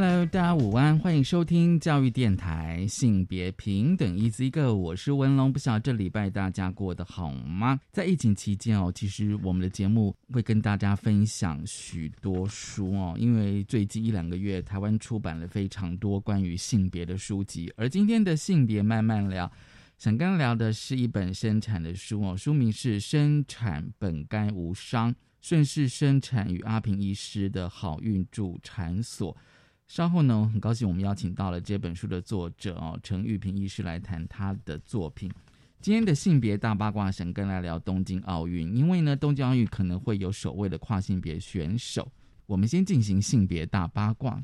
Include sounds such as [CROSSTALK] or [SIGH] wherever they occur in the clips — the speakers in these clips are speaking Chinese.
Hello，大家午安，欢迎收听教育电台性别平等 Easy Go，我是文龙。不晓得这礼拜大家过得好吗？在疫情期间哦，其实我们的节目会跟大家分享许多书哦，因为最近一两个月台湾出版了非常多关于性别的书籍，而今天的性别慢慢聊，想跟聊的是一本生产的书哦，书名是《生产本该无伤：顺势生产与阿平医师的好运助产所》。稍后呢，很高兴我们邀请到了这本书的作者哦，陈玉平医师来谈他的作品。今天的性别大八卦，想跟来聊东京奥运，因为呢，东京奥运可能会有首位的跨性别选手。我们先进行性别大八卦。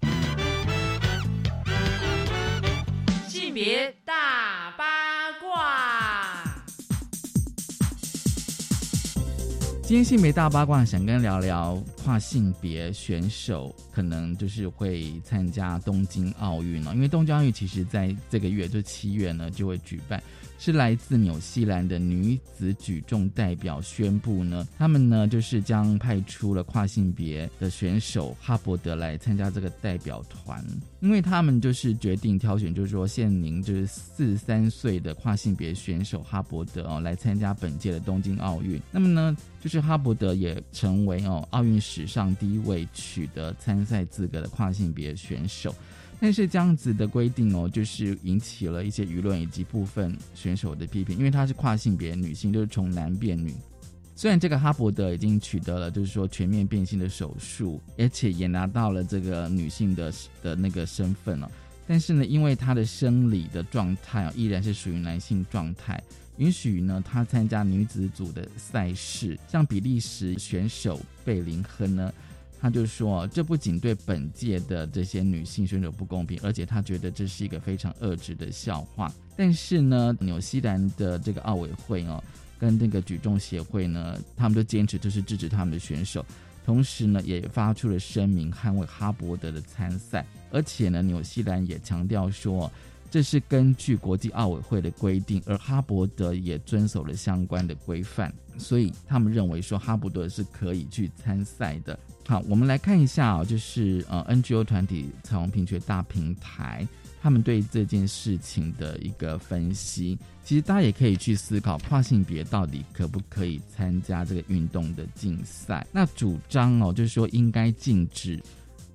性别大八今天性别大八卦，想跟聊聊跨性别选手可能就是会参加东京奥运了，因为东京奥运其实在这个月，就七月呢就会举办。是来自纽西兰的女子举重代表宣布呢，他们呢就是将派出了跨性别的选手哈伯德来参加这个代表团，因为他们就是决定挑选，就是说现年就是四三岁的跨性别选手哈伯德哦来参加本届的东京奥运。那么呢，就是哈伯德也成为哦奥运史上第一位取得参赛资格的跨性别选手。但是这样子的规定哦，就是引起了一些舆论以及部分选手的批评，因为她是跨性别女性，就是从男变女。虽然这个哈伯德已经取得了就是说全面变性的手术，而且也拿到了这个女性的的那个身份了，但是呢，因为她的生理的状态依然是属于男性状态，允许呢她参加女子组的赛事，像比利时选手贝林亨呢。他就说，这不仅对本届的这些女性选手不公平，而且他觉得这是一个非常恶质的笑话。但是呢，纽西兰的这个奥委会哦，跟那个举重协会呢，他们都坚持就是制止他们的选手，同时呢，也发出了声明捍卫哈伯德的参赛。而且呢，纽西兰也强调说，这是根据国际奥委会的规定，而哈伯德也遵守了相关的规范，所以他们认为说哈伯德是可以去参赛的。好，我们来看一下啊，就是呃，NGO 团体彩虹平权大平台，他们对这件事情的一个分析。其实大家也可以去思考，跨性别到底可不可以参加这个运动的竞赛？那主张哦，就是说应该禁止，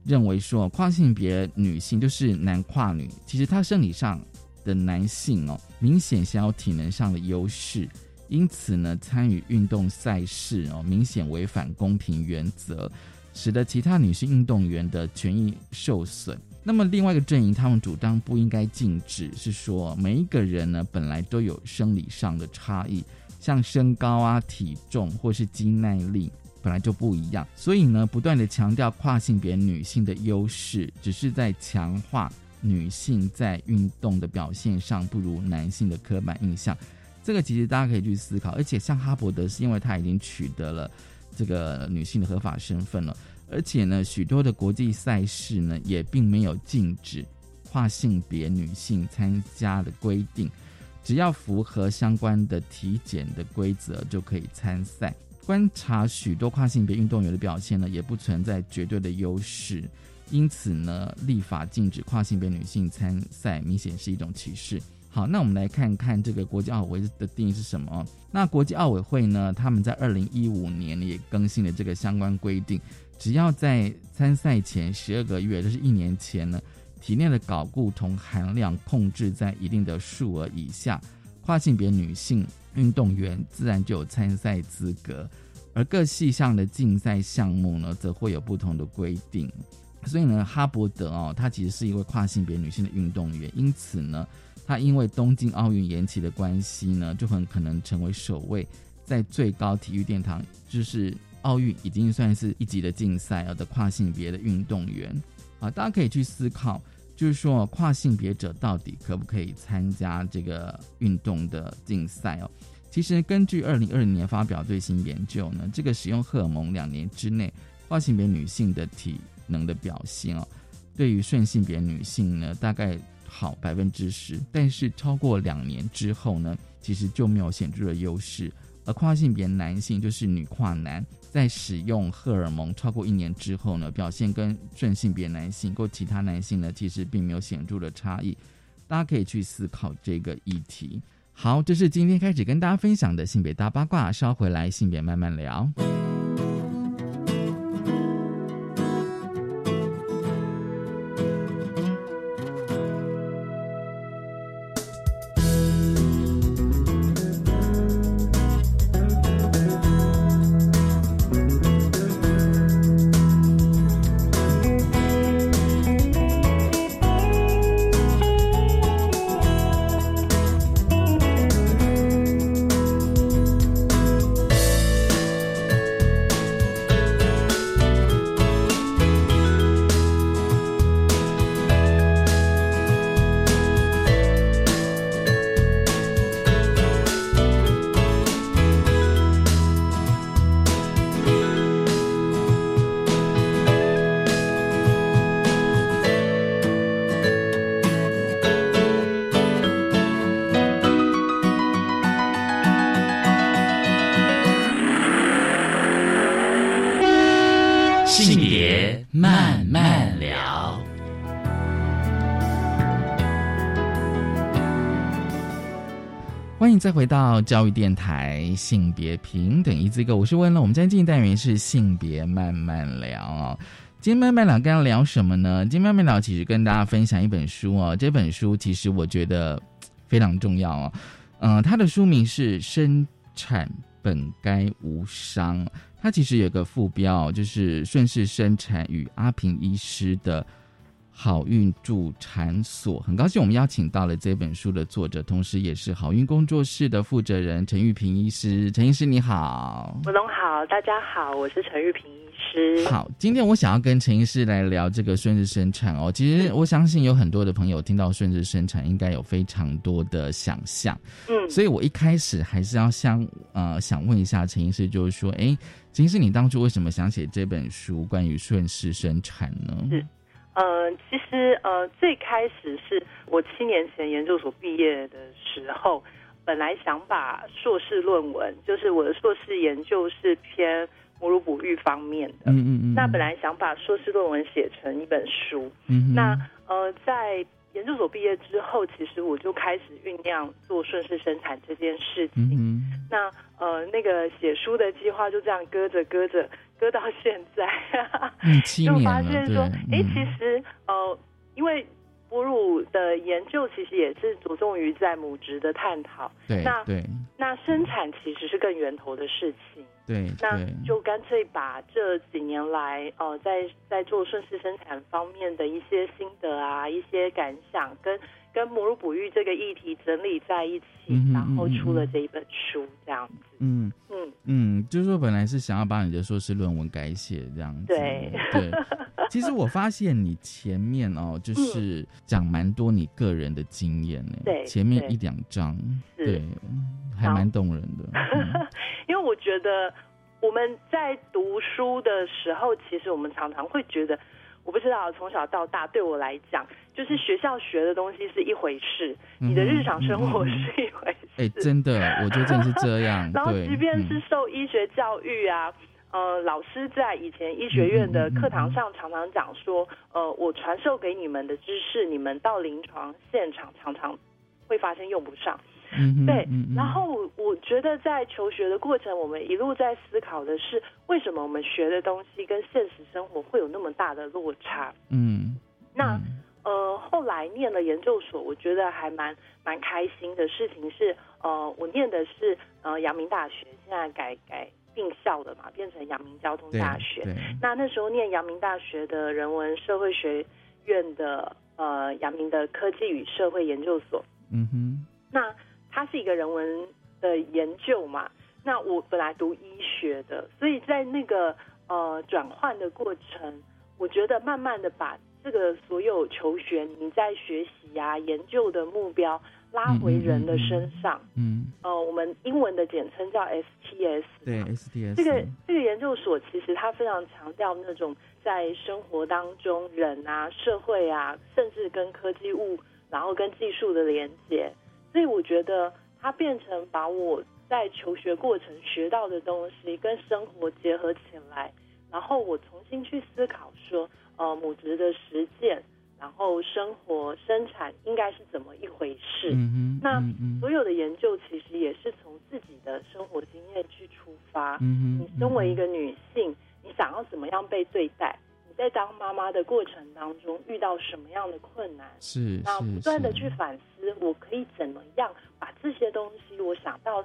认为说跨性别女性就是男跨女，其实他生理上的男性哦，明显享有体能上的优势。因此呢，参与运动赛事哦，明显违反公平原则。使得其他女性运动员的权益受损。那么另外一个阵营，他们主张不应该禁止，是说每一个人呢本来都有生理上的差异，像身高啊、体重或是肌耐力本来就不一样。所以呢，不断的强调跨性别女性的优势，只是在强化女性在运动的表现上不如男性的刻板印象。这个其实大家可以去思考。而且像哈伯德，是因为他已经取得了这个女性的合法身份了。而且呢，许多的国际赛事呢，也并没有禁止跨性别女性参加的规定，只要符合相关的体检的规则就可以参赛。观察许多跨性别运动员的表现呢，也不存在绝对的优势，因此呢，立法禁止跨性别女性参赛，明显是一种歧视。好，那我们来看看这个国际奥委会的定义是什么？那国际奥委会呢，他们在二零一五年也更新了这个相关规定。只要在参赛前十二个月，就是一年前呢，体内的睾固酮含量控制在一定的数额以下，跨性别女性运动员自然就有参赛资格。而各系项的竞赛项目呢，则会有不同的规定。所以呢，哈伯德哦，她其实是一位跨性别女性的运动员，因此呢，她因为东京奥运延期的关系呢，就很可能成为首位在最高体育殿堂，就是。奥运已经算是一级的竞赛啊的跨性别的运动员啊，大家可以去思考，就是说跨性别者到底可不可以参加这个运动的竞赛哦？其实根据二零二零年发表最新研究呢，这个使用荷尔蒙两年之内，跨性别女性的体能的表现哦，对于顺性别女性呢，大概好百分之十，但是超过两年之后呢，其实就没有显著的优势。而跨性别男性就是女跨男，在使用荷尔蒙超过一年之后呢，表现跟顺性别男性或其他男性呢，其实并没有显著的差异。大家可以去思考这个议题。好，这是今天开始跟大家分享的性别大八卦，稍回来性别慢慢聊。欢迎再回到教育电台性别平等一字个，我是温乐。我们今天进行单元是性别慢慢聊哦。今天慢慢聊，跟大家聊什么呢？今天慢慢聊，其实跟大家分享一本书哦。这本书其实我觉得非常重要哦。嗯、它的书名是《生产本该无伤》，它其实有个副标，就是顺势生产与阿平医师的好运助产所。很高兴我们邀请到了这本书的作者，同时也是好运工作室的负责人陈玉平医师。陈医师你好。文龙好，大家好，我是陈玉平医师。好，今天我想要跟陈医师来聊这个顺势生产哦。其实我相信有很多的朋友听到顺势生产，应该有非常多的想象。嗯，所以我一开始还是要想呃想问一下陈医师，就是说，哎，陈医师，你当初为什么想写这本书关于顺势生产呢？是呃，其实呃，最开始是我七年前研究所毕业的时候，本来想把硕士论文，就是我的硕士研究是偏母乳哺育方面的，嗯嗯嗯。那本来想把硕士论文写成一本书，嗯哼。那呃，在研究所毕业之后，其实我就开始酝酿做顺势生产这件事情。嗯哼。那呃，那个写书的计划就这样搁着搁着，搁到现在，嗯七就年了，[LAUGHS] 发现说，对，哎、嗯其实呃，因为哺乳的研究其实也是着重于在母职的探讨，对那对。那生产其实是更源头的事情。对那，就干脆把这几年来，呃，在在做顺势生产方面的一些心得啊、一些感想，跟跟母乳哺育这个议题整理在一起，然后出了这一本书，这样子。嗯嗯，嗯，就是说本来是想要把你的硕士论文改写这样子，对。对。[LAUGHS] 其实我发现你前面哦，就是讲蛮多你个人的经验呢，对对前面一两章，是对，还蛮动人的。嗯 [LAUGHS] 因为我觉得我们在读书的时候，其实我们常常会觉得，我不知道从小到大对我来讲，就是学校学的东西是一回事，你的日常生活是一回事。哎、真的，我觉得真的是这样。[LAUGHS] 然后，即便是嗯受医学教育啊，呃，老师在以前医学院的课堂上常常讲说，呃，我传授给你们的知识，你们到临床现场常常会发现用不上。嗯对然后我我觉得在求学的过程，我们一路在思考的是，为什么我们学的东西跟现实生活会有那么大的落差？嗯，那嗯呃，后来念了研究所，我觉得还蛮蛮开心的事情是，呃，我念的是呃阳明大学，现在改改并校了嘛，变成阳明交通大学。那那时候念阳明大学的人文社会学院的呃阳明的科技与社会研究所，嗯哼，那它是一个人文的研究嘛。那我本来读医学的，所以在那个呃转换的过程，我觉得慢慢的把这个所有求学你在学习啊、研究的目标拉回人的身上。嗯，呃，我们英文的简称叫 STS。对，STS 这个这个研究所其实它非常强调那种在生活当中人啊、社会啊，甚至跟科技物，然后跟技术的连接。所以我觉得它变成把我在求学过程学到的东西跟生活结合起来，然后我重新去思考说，呃，母职的实践，然后生活生产应该是怎么一回事。那所有的研究其实也是从自己的生活经验去出发。嗯，你身为一个女性，你想要怎么样被对待？你在当妈妈的过程当中遇到什么样的困难？是是那不断的去反思，我可以怎么样把这些东西我想到，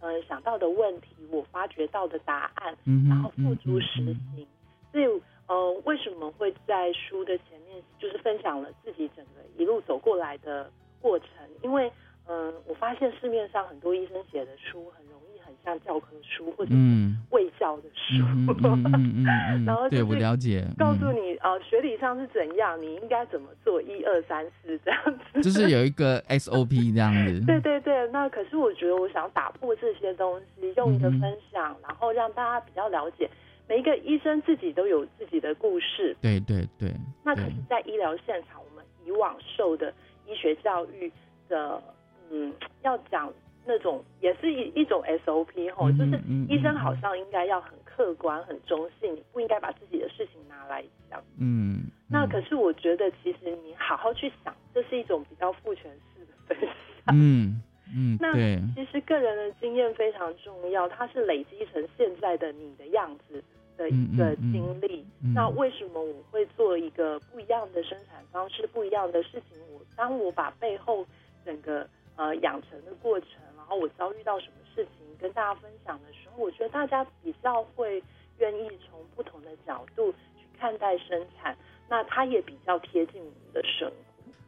呃，想到的问题，我发掘到的答案，嗯然后付诸嗯实嗯行。所以，呃，为什么会在书的前面就是分享了自己整个一路走过来的过程？因为，嗯、我发现市面上很多医生写的书很容易很像教科书或者是嗯卫教的书，嗯嗯嗯嗯 [LAUGHS] 嗯然后嗯，对我了解，告诉嗯你，呃，学理上是怎样，你应该怎么做，一二三四这样子。就是有一个 [LAUGHS] SOP 这样子，对对对，那可是我觉得我想打破这些东西，用一个分享，然后让大家比较了解，每一个医生自己都有自己的故事。对对对，对那可是，在医疗现场，我们以往受的医学教育的，嗯，要讲那种也是一一种 SOP 吼，嗯就是嗯医生嗯好像应该要很客观、很中性，你不应该把自己的事情拿来讲。嗯，嗯那可是我觉得，其实你好好去想，这是一种比较父权式的分享。嗯嗯，那，其实个人的经验非常重要，它是累积成现在的你的样子的一个嗯嗯嗯经历。嗯那为什么我会做一个不一样的生产方式、不一样的事情？我当我把背后整个呃养成的过程，然后我遭遇到什么事情跟大家分享的时候，我觉得大家比较会愿意从不同的角度去看待生产，那它也比较贴近我们的生活。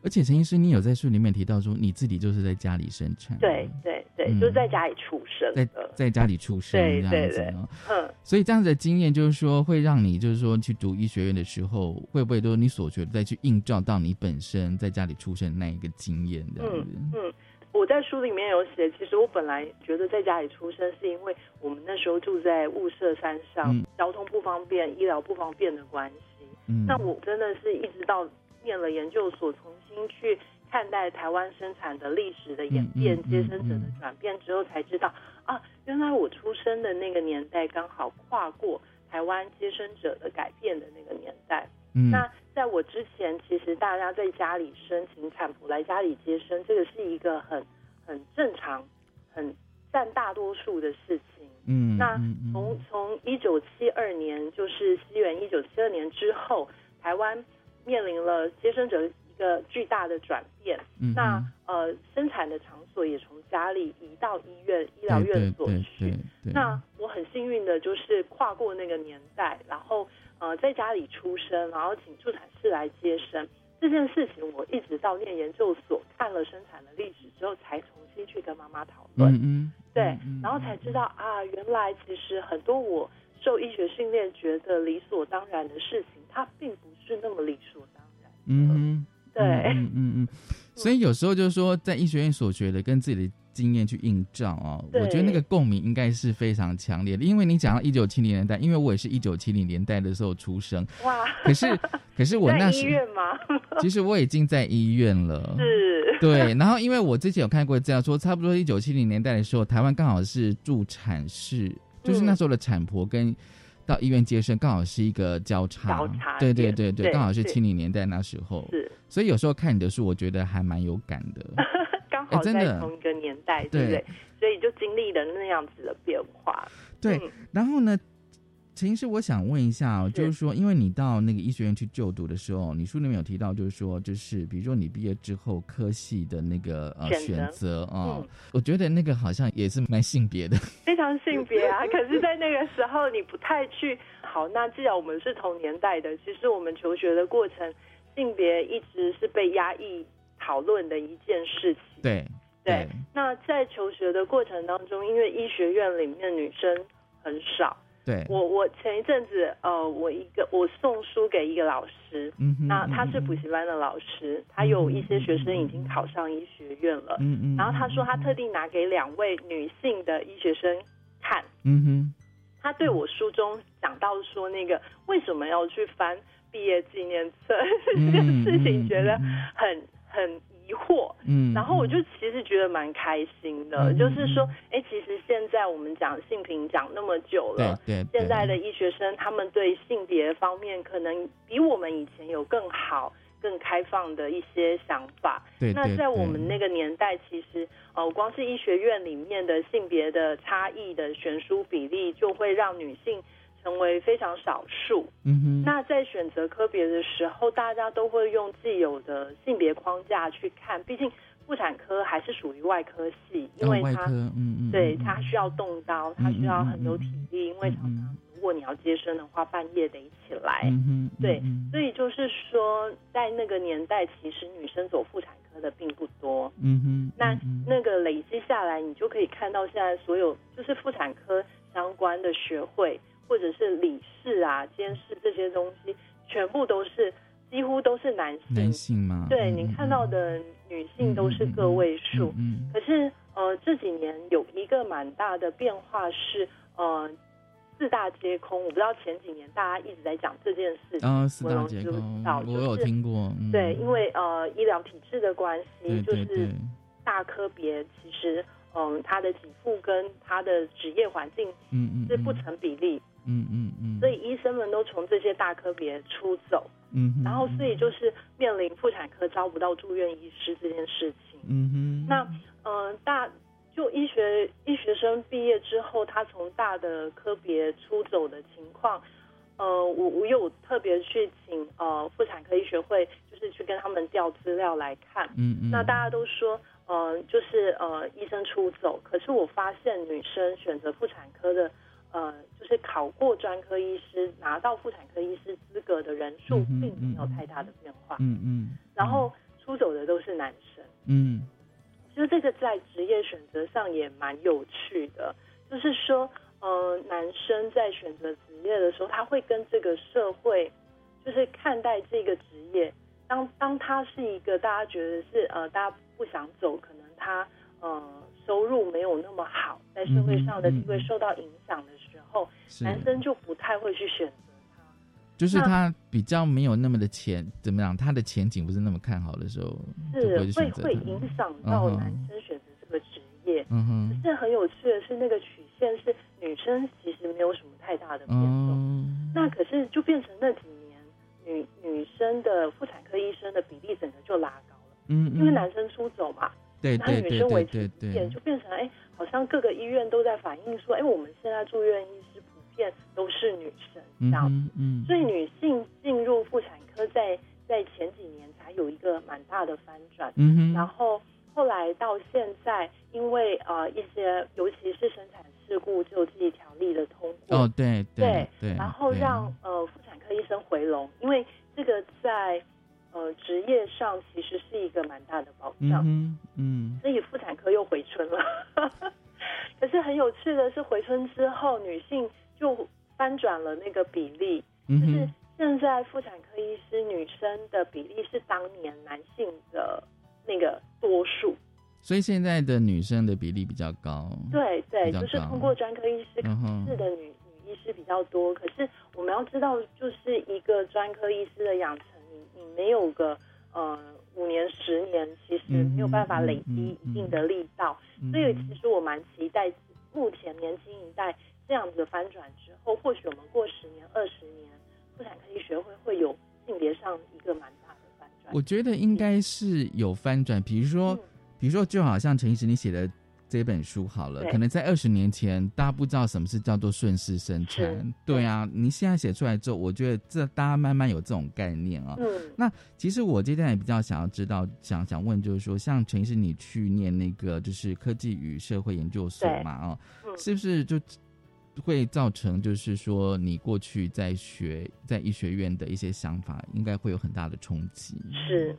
而且陈医师，你有在书里面提到说你自己就是在家里生产，对，对对，嗯就是在家里出生在。在家里出生对这样子对对哦。嗯。所以这样子的经验，就是说会让你，就是说去读医学院的时候，会不会都是你所学的再去映照到你本身在家里出生的那一个经验这样子？嗯，我在书里面有写，其实我本来觉得在家里出生，是因为我们那时候住在雾社山上，嗯交通不方便、医疗不方便的关系。嗯，那我真的是一直到念了研究所，重新去看待台湾生产的历史的演变、接生者的嗯转变之后，才知道啊，原来我出生的那个年代刚好跨过台湾接生者的改变的那个年代。嗯那在我之前，其实大家在家里申请产婆来家里接生，这个是一个很很正常、很占大多数的事情。嗯，那从从一九七二年，就是西元一九七二年之后，台湾面临了接生者一个巨大的转变。嗯那呃，生产的场所也从家里移到医院、医疗对院所对去。那我很幸运的就是跨过那个年代，然后呃在家里出生，然后请助产士来接生这件事情，我一直到念研究所看了生产的历史之后，才重新去跟妈妈讨论。嗯嗯，对然后才知道啊，原来其实很多我受医学训练觉得理所当然的事情，它并不是那么理所当然。嗯哼，对，嗯嗯嗯，[LAUGHS] 所以有时候就是说，在医学院所学的跟自己的经验去映照啊、对我觉得那个共鸣应该是非常强烈的。因为你讲到一九七零年代，因为我也是一九七零年代的时候出生，哇，可是 [LAUGHS] 可是我那时院吗？[LAUGHS] 其实我已经在医院了。是，对，然后因为我之前有看过资料说，差不多一九七零年代的时候，台湾刚好是助产士，就是嗯那时候的产婆跟到医院接生刚好是一个交叉，交叉对对对对，刚好是是。七零年代那时候，是，所以有时候看你的书，我觉得还蛮有感的。[LAUGHS] 刚好在同一个年代，对不对？对？所以就经历了那样子的变化。对嗯。然后呢，陈医师，我想问一下哦，就是说，因为你到那个医学院去就读的时候，你书里面有提到，就是说，就是比如说你毕业之后科系的那个呃选择啊、嗯我觉得那个好像也是蛮性别的。[LAUGHS] 非常性别啊，可是，在那个时候你不太去好。那既然我们是同年代的，其实我们求学的过程，性别一直是被压抑讨论的一件事情。对对对，那在求学的过程当中，因为医学院里面女生很少，对，我我前一阵子呃，我一个我送书给一个老师，嗯哼，那他是嗯补习班的老师，他有一些学生已经考上医学院了，嗯嗯，然后他说他特地拿给两位女性的医学生看，嗯哼，他对我书中讲到说那个为什么要去翻毕业纪念册？[LAUGHS] 这个事情，觉得很很疑惑。嗯，然后我就其实觉得蛮开心的，嗯就是说，哎，其实现在我们讲性平讲那么久了，对对，现在的医学生他们对性别方面可能比我们以前有更好、更开放的一些想法。对，那在我们那个个年代，其实呃，光是医学院里面的性别的差异的悬殊比例，就会让女性成为非常少数。嗯哼，那在选择科别的时候，大家都会用既有的性别框架去看，毕竟妇产科还是属于外科系，因为它、哦，嗯嗯，对嗯它需要动刀，它需要很有体力，因为常嗯常如果你要接生的话，半夜得起来。嗯哼，对嗯所以就是说，在那个年代，其实女生走妇产科的并不多。嗯哼，那那个累积下来，你就可以看到现在所有就是妇产科相关的学会，或者是理事啊、监事这些东西，全部都是几乎都是男性。男性吗，对嗯你看到，的女性都是个位数。嗯嗯可是呃这几年有一个蛮大的变化是呃四大皆空，我不知道前几年大家一直在讲这件事情。啊，四大文龙知不结构知道，我有就是听过，嗯对，因为呃医疗体制的关系，就是，大科别其实嗯他的给付跟他的职业环境嗯嗯，是不嗯成比例，嗯嗯嗯嗯嗯，所以医生们都从这些大科别出走，嗯哼，然后所以就是面临妇产科招不到住院医师这件事情。嗯哼，那嗯、呃大就医学医学生毕业之后，他从大的科别出走的情况，呃，我我有特别去请呃妇产科医学会，就是去跟他们调资料来看。嗯嗯，那大家都说，呃，就是呃医生出走，可是我发现女生选择妇产科的，呃，就是考过专科医师，拿到妇产科医师资格的人数并没有太大的变化，嗯嗯，然后出走的都是男生。嗯。其实这个在职业选择上也蛮有趣的，就是说，呃，男生在选择职业的时候，他会跟这个社会，就是看待这个职业，当当他是一个大家觉得是呃大家不想走，可能他呃收入没有那么好，在社会上的地位嗯嗯嗯受到影响的时候，是。男生就不太会去选择他。就是他比较没有那么的前怎么样，他的前景不是那么看好的时候，是会会影响到男生选择这个职业。嗯哼，是很有趣的是，那个曲线是女生其实没有什么太大的变动，嗯，那可是就变成那几年女女生的妇产科医生的比例整个就拉高了，嗯，因为嗯男生出走嘛，对然后对对对女生维对对持不变，就变成哎，好像各个医院都在反映说，哎，我们现在住院医师普遍都是女生这嗯样，哼嗯，所以女性进入妇产科在在前几年才有一个蛮大的翻转。嗯哼，然后后来到现在，因为呃一些尤其是生产事故救济条例的通过，哦对对对，然后对让呃妇产科医生回笼，因为这个在呃职业上其实是一个蛮大的保障，嗯嗯所以妇产科又回春了。[LAUGHS] 可是很有趣的是，回春之后，女性就翻转了那个比例，就是现在妇产科医师女生的比例是当年男性的那个多数。所以现在的女生的比例比较高，对对，就是通过专科医师考嗯哼试的女、女医师比较多。可是我们要知道，就是一个专科医师的养成，没有个呃五年十年，其实嗯没有办法累积一定的力道。嗯所以其实我蛮期待目前年轻一代这样子的翻转之后，或许我们过十年、二十年，妇产科医学会会有性别上一个蛮大的翻转。我觉得应该是有翻转，比如说嗯，比如说，就好像陈医师你写的这本书好了，可能在二十年前大家不知道什么是叫做顺势生是产，对啊，你现在写出来之后，我觉得这大家慢慢有这种概念啊。嗯，那其实我接下来比较想要知道，想想问就是说，像陈医师你去念那个就是科技与社会研究所嘛，哦，嗯是不是就会造成就是说你过去在学在医学院的一些想法，应该会有很大的冲击？是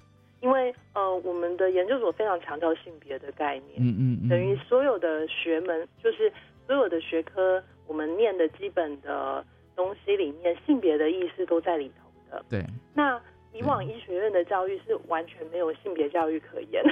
呃，我们的研究所非常强调性别的概念。嗯嗯嗯，等于所有的学门，就是所有的学科我们念的基本的东西里面，性别的意识都在里头的。对，那以往医学院的教育是完全没有性别教育可言。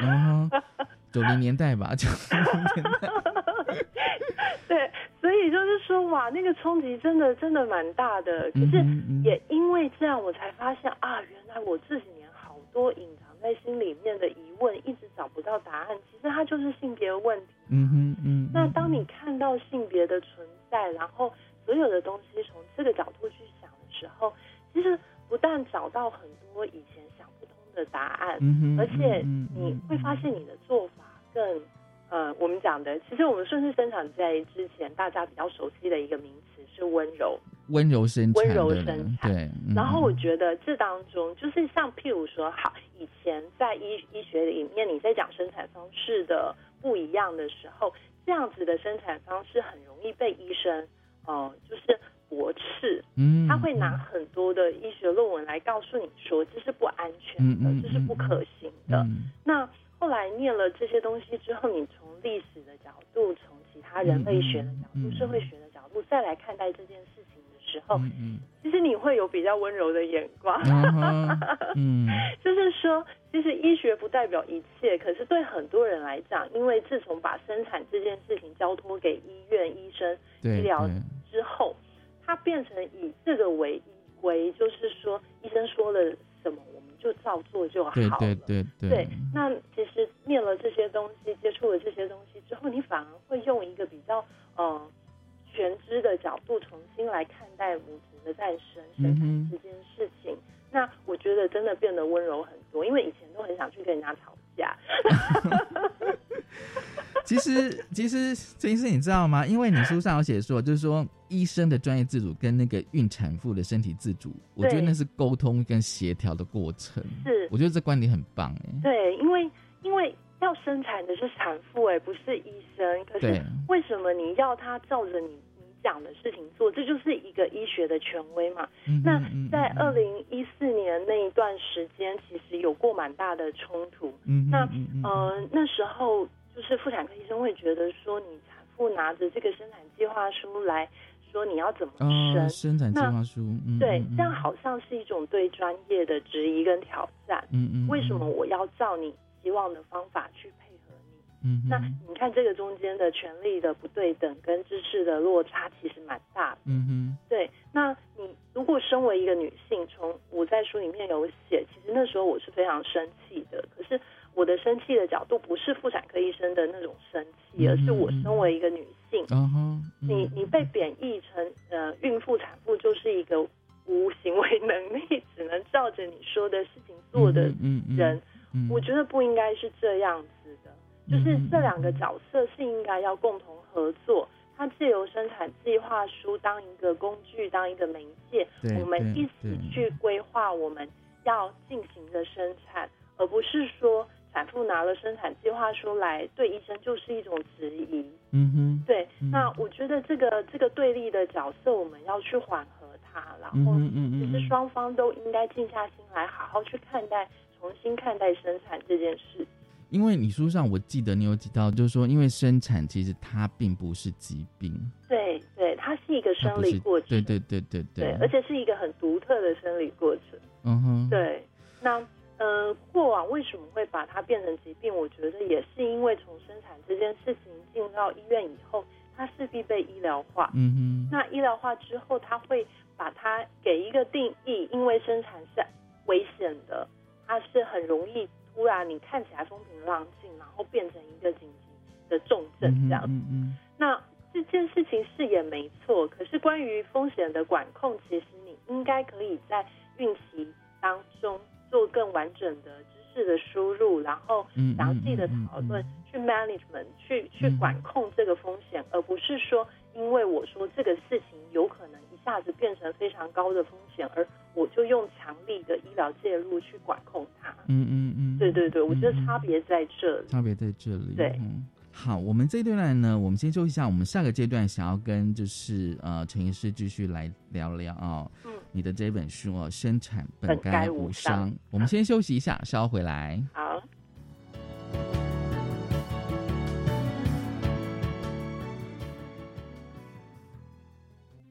[LAUGHS] 九零年代吧，九零年代。[LAUGHS] 对，所以就是说，哇，那个冲击真的真的蛮大的。可是也因为这样，我才发现啊，原来我这几年好多隐藏在心里面的疑问，一直找不到答案。其实它就是性别问题。嗯哼嗯。那当你看到性别的存在，然后所有的东西从这个角度去想的时候，其实不但找到很多以前想不通的答案，而且你会发现你的做法更。呃，我们讲的，其实我们顺势生产在之前，大家比较熟悉的一个名词是温柔，温柔生产，温柔生产。对。然后我觉得这当中，就是像譬如说，好，以前在医医学里面，你在讲生产方式的不一样的时候，这样子的生产方式很容易被医生，呃，就是驳斥。嗯。他会拿很多的医学论文来告诉你说，这是不安全的，这是不可行的。那。后来念了这些东西之后，你从历史的角度，从其他人类学的角度、社会学的角度再来看待这件事情的时候，其实你会有比较温柔的眼光。[LAUGHS] 嗯，就是说，其实医学不代表一切，可是对很多人来讲，因为自从把生产这件事情交托给医院、医生、医疗之后，它变成以这个为依归，就是说，医生说了什么。就照做就好了。对对对对。那其实念了这些东西，接触了这些东西之后，你反而会用一个比较呃全知的角度，重新来看待母子的诞生、生产这件事情。那我觉得真的变得温柔很多，因为以前都很想去跟人家吵架。[LAUGHS] 其实，其实陈医生，你知道吗？因为你书上有写说，就是说医生的专业自主跟那个孕产妇的身体自主，我觉得那是沟通跟协调的过程。是，我觉得这观点很棒哎。对，因为因为要生产的是产妇哎，不是医生。可是为什么你要他照着你你讲的事情做？这就是一个医学的权威嘛。那在二零一四年那一段时间，其实有过蛮大的冲突。嗯，那呃那时候。就是妇产科医生会觉得说，你产妇拿着这个生产计划书来说你要怎么生，生产计划书，对，这样好像是一种对专业的质疑跟挑战。嗯嗯，为什么我要照你希望的方法去配合你？嗯，那你看这个中间的权力的不对等跟知识的落差其实蛮大的。嗯哼，对，那你如果身为一个女性，从我在书里面有写，其实那时候我是非常生气的，可是。我的生气的角度不是妇产科医生的那种生气，而是我身为一个女性，你你被贬义成呃孕妇产妇就是一个无行为能力，只能照着你说的事情做的人，我觉得不应该是这样子的，就是这两个角色是应该要共同合作，它借由生产计划书当一个工具，当一个媒介，我们一起去规划我们要进行的生产，而不是说。产妇拿了生产计划书来，对医生就是一种质疑。嗯哼，对。那我觉得这个这个对立的角色，我们要去缓和它，然后其实双方都应该静下心来，好好去看待，重新看待生产这件事。因为你书上我记得你有提到，就是说，因为生产其实它并不是疾病。对对，它是一个生理过程。对对对对对，而且是一个很独特的生理过程。嗯哼，对。那。呃，过往为什么会把它变成疾病？我觉得也是因为从生产这件事情进入到医院以后，它势必被医疗化。嗯哼。那医疗化之后，它会把它给一个定义，因为生产是很容易突然你看起来风平浪静，然后变成一个紧急的重症这样。嗯嗯。那这件事情是也没错，可是关于风险的管控，其实你应该可以在孕期当中。做更完整的知识的输入，然后详细的讨论，去 management，去去管控这个风险，而不是说，因为我说这个事情有可能一下子变成非常高的风险，而我就用强力的医疗介入去管控它。嗯嗯嗯，对对对，我觉得差别在这里，差别在这里。对。好，我们这一段呢，我们先休息一下。我们下个阶段想要跟就是呃陈医师继续来聊聊啊，嗯，你的这本书哦，生产本该无伤。我们先休息一下，稍后回来。好。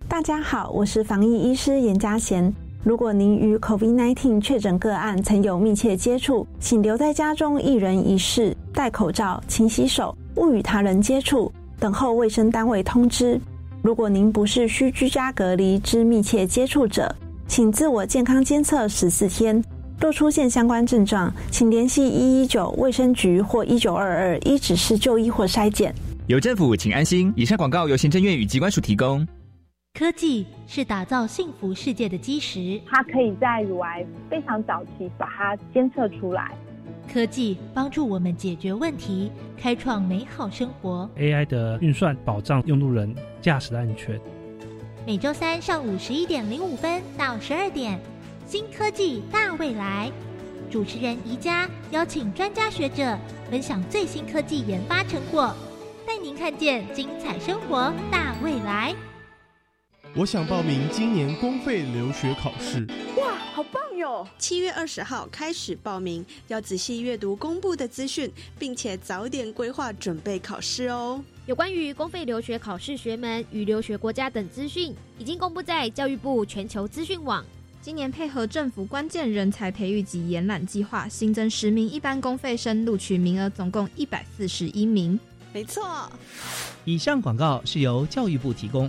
大家好，我是防疫医师严家贤。如果您与 COVID-19 确诊个案曾有密切接触，请留在家中一人一室，戴口罩、勤洗手，勿与他人接触，等候卫生单位通知。如果您不是需居家隔离之密切接触者，请自我健康监测十四天。若出现相关症状，请联系一一九卫生局或一九二二一指示就医或筛检。有政府，请安心。以上广告由行政院与机关署提供。科技是打造幸福世界的基石，它可以在乳癌非常早期把它监测出来。科技帮助我们解决问题，开创美好生活。AI 的运算保障用路人驾驶的安全。每周三上午十一点零五分到十二点，新科技大未来，主持人宜家邀请专家学者分享最新科技研发成果，带您看见精彩生活大未来。我想报名今年公费留学考试。哇，好棒哟！七月二十号开始报名，要仔细阅读公布的资讯，并且早点规划准备考试哦。有关于公费留学考试学门与留学国家等资讯，已经公布在教育部全球资讯网。今年配合政府关键人才培育及延揽计划，新增十名一般公费生录取名额，总共一百四十一名。没错。以上广告是由教育部提供。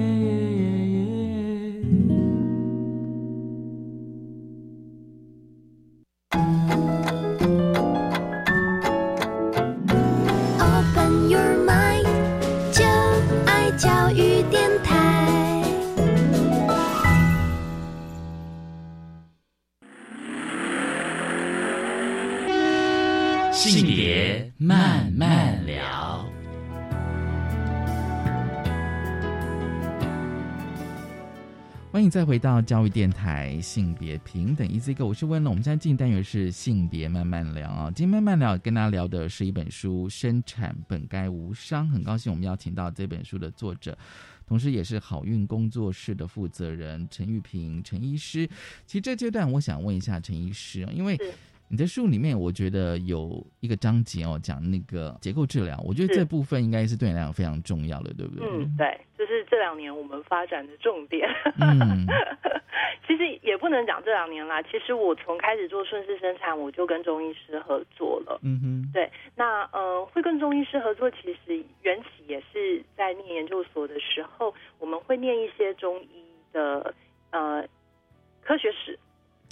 慢慢聊，欢迎再回到教育电台性别平等 Easy Go，我是温龙。我们现在进单元是性别慢慢聊啊，今天慢慢聊跟大家聊的是一本书《生产本该无伤》，很高兴我们邀请到这本书的作者，同时也是好运工作室的负责人陈玉平陈医师。其实这阶段我想问一下陈医师啊，因为。你在书里面，我觉得有一个章节哦，讲那个结构治疗，我觉得这部分应该是对你来讲非常重要的，对不对？嗯，对，这是这两年我们发展的重点。嗯，[LAUGHS] 其实也不能讲这两年啦，其实我从开始做顺势生产，我就跟中医师合作了。嗯哼，对，那呃，会跟中医师合作，其实缘起也是在念研究所的时候，我们会念一些中医的呃科学史。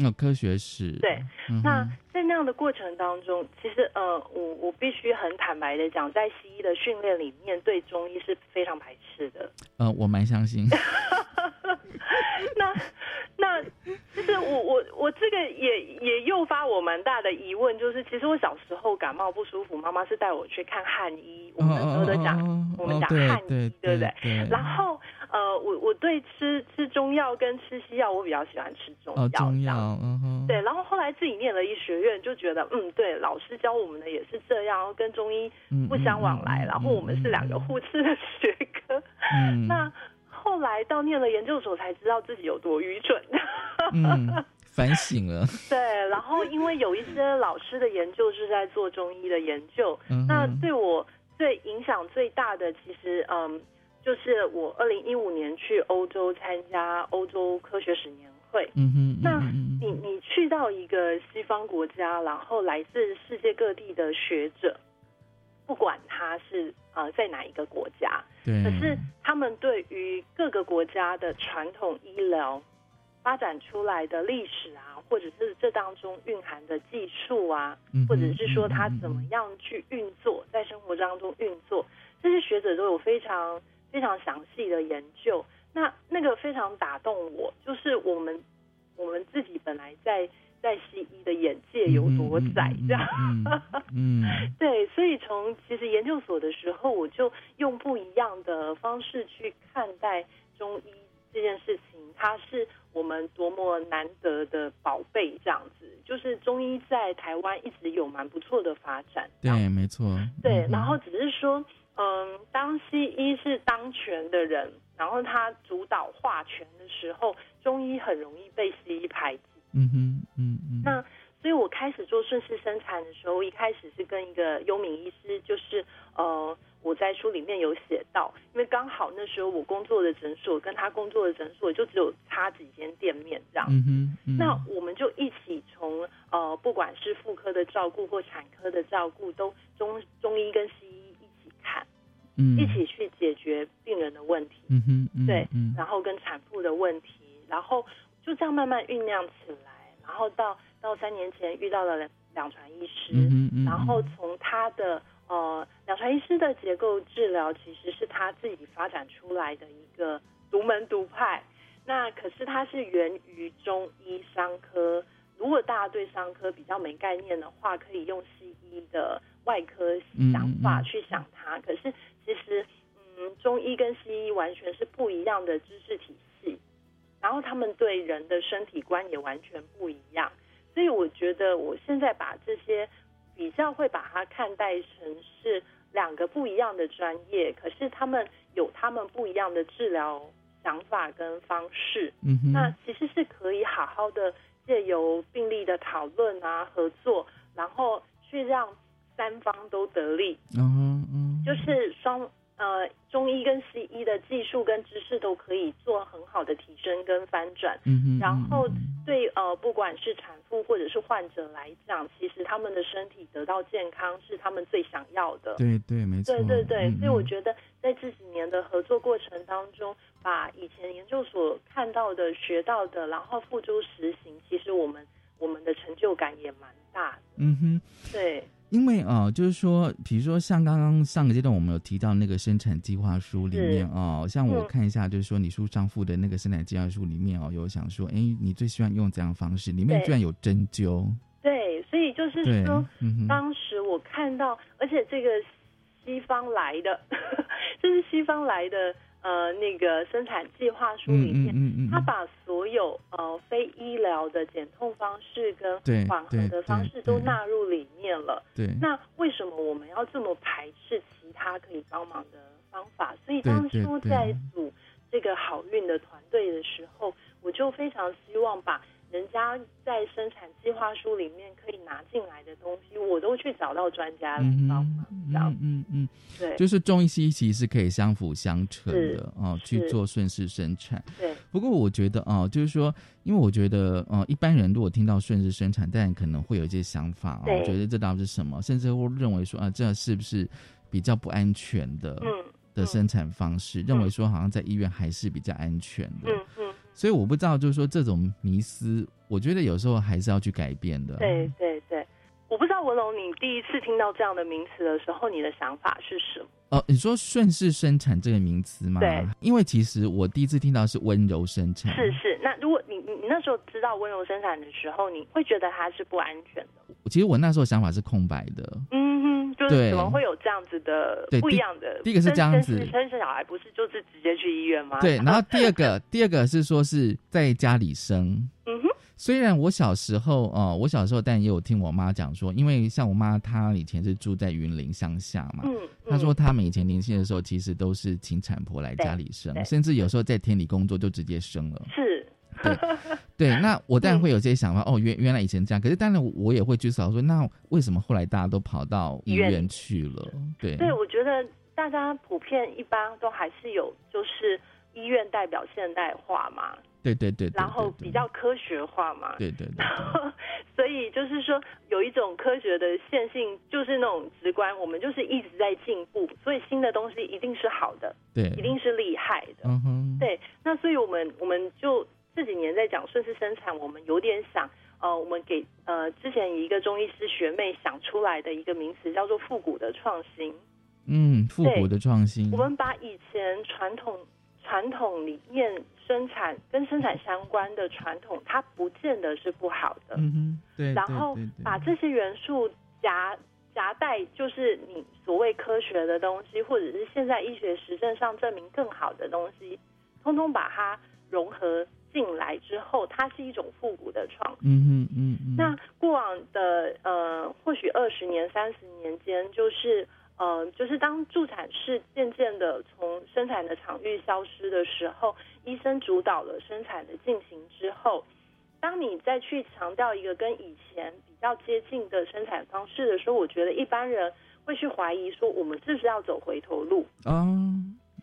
那科学史对，那在那样的过程当中，其实呃，我我必须很坦白的讲，在西医的训练里面，对中医是非常排斥的。呃，我蛮相信。[LAUGHS] 那那就是我我我这个也也诱发我蛮大的疑问，就是其实我小时候感冒不舒服，妈妈是带我去看汉医，我们都讲我们讲汉医，对不对？然后。呃，我我对吃吃中药跟吃西药，我比较喜欢吃中药。哦，中药，嗯哼。对，然后后来自己念了医学院，就觉得，嗯，对，老师教我们的也是这样，跟中医不相往来，然后我们是两个互斥的学科。嗯。[LAUGHS] 那后来到念了研究所，才知道自己有多愚蠢。[LAUGHS] 嗯，反省了。对，然后因为有一些老师的研究是在做中医的研究，那对我最影响最大的，其实，嗯。就是我二零一五年去欧洲参加欧洲科学史年会，嗯哼，那你你去到一个西方国家，然后来自世界各地的学者，不管他是呃在哪一个国家，对，可是他们对于各个国家的传统医疗发展出来的历史啊，或者是这当中蕴含的技术啊，或者是说他怎么样去运作，在生活当中运作，这些学者都有非常。非常详细的研究，那那个非常打动我，就是我们我们自己本来在在西医的眼界有多窄，这样，[LAUGHS] 嗯，对，所以从其实研究所的时候，我就用不一样的方式去看待中医这件事情，它是我们多么难得的宝贝，这样子。就是中医在台湾一直有蛮不错的发展。对，没错。对，然后只是说，嗯，当西医是当权的人，然后他主导化权的时候，中医很容易被西医排挤。嗯哼，嗯嗯。那所以我开始做顺势生产的时候，一开始是跟一个优敏医师，就是呃。我在书里面有写到，因为刚好那时候我工作的诊所跟他工作的诊所就只有差几间店面这样，嗯嗯那我们就一起从呃不管是妇科的照顾或产科的照顾，都中中医跟西医嗯，一起去解决病人的问题，嗯哼，对，然后跟产妇的问题，然后就这样慢慢酝酿起来，然后到到三年前遇到了两两传医师，然后从他的。呃，两传医师的结构治疗其实是他自己发展出来的一个独门独派。那可是它是源于中医伤科。如果大家对伤科比较没概念的话，可以用西医的外科想法去想它。可是其实，嗯，中医跟西医完全是不一样的知识体系，然后他们对人的身体观也完全不一样。所以我觉得我现在把这些。比较会把它看待成是两个不一样的专业，可是他们有他们不一样的治疗想法跟方式。嗯哼，那其实是可以好好的借由病例的讨论啊、合作，然后去让三方都得利。嗯嗯，就是双。呃，中医跟西医的技术跟知识都可以做很好的提升跟翻转，嗯然后对呃，不管是产妇或者是患者来讲，其实他们的身体得到健康是他们最想要的。对对，没错。对对对，所以我觉得在这几年的合作过程当中，把以前研究所看到的、学到的，然后付诸实行，其实我们我们的成就感也蛮大的。嗯哼，对。因为啊，就是说，比如说像刚刚上个阶段我们有提到那个生产计划书里面啊，像我看一下，就是说你书上附的那个生产计划书里面哦，有想说，哎，你最喜欢用怎样方式？里面居然有针灸。对，所以就是说，当时我看到，而且这个西方来的，[LAUGHS] 这是西方来的。呃，那个生产计划书里面，他把所有呃非医疗的减痛方式跟缓和的方式都纳入里面了。对，那为什么我们要这么排斥其他可以帮忙的方法？所以当初在组这个好运的团队的时候，我就非常希望把。人家在生产计划书里面可以拿进来的东西，我都去找到专家来帮忙，这样，嗯嗯，对，就是中医西医其实是可以相辅相成的哦，去做顺势生产。对，不过我觉得哦，就是说，因为我觉得呃，一般人如果听到顺势生产，但可能会有一些想法哦，觉得这到底是什么，甚至会认为说啊，这是不是比较不安全的嗯的生产方式？认为说好像在医院还是比较安全的。嗯嗯。所以我不知道，就是说这种迷思，我觉得有时候还是要去改变的。对对对，我不知道文龙，你第一次听到这样的名词的时候，你的想法是什么？哦，你说顺势生产这个名词吗？对，因为其实我第一次听到是温柔生产。是是，那如果你你你那时候知道温柔生产的时候，你会觉得它是不安全的？其实我那时候想法是空白的。嗯哼，就是怎么会有这样子的不一样的？第一个是这样子，生生小孩不是就是直接去医院吗？对，然后 [LAUGHS] 第二个，第二个是说是在家里生。嗯哼，虽然我小时候哦，我小时候但也有听我妈讲说，因为像我妈她以前是住在云林乡下嘛，嗯，她说他们以前年轻的时候其实都是请产婆来家里生，甚至有时候在田里工作就直接生了。是。[LAUGHS] 对，对，那我当然会有这些想法。哦，原原来以前这样，可是当然我也会去思考说，那为什么后来大家都跑到医院去了？对，对，我觉得大家普遍一般都还是有，就是医院代表现代化嘛。对对对，然后比较科学化嘛。对对对。所以就是说，有一种科学的线性，就是那种直观，我们就是一直在进步，所以新的东西一定是好的，对，一定是厉害的。嗯哼。对，那所以我们我们就。这几年在讲顺势生产，我们有点想，呃，我们给呃之前一个中医师学妹想出来的一个名词叫做复古的创新。嗯，复古的创新。我们把以前传统传统里面生产跟生产相关的传统，它不见得是不好的。嗯哼，对。然后把这些元素夹夹带，就是你所谓科学的东西，或者是现在医学实证上证明更好的东西，通通把它。融合进来之后，它是一种复古的创新。嗯哼嗯嗯，那过往的呃，或许二十年、三十年间，就是呃，就是当助产士渐渐的从生产的场域消失的时候，医生主导了生产的进行之后，当你再去强调一个跟以前比较接近的生产方式的时候，我觉得一般人会去怀疑说，我们是不是要走回头路？哦，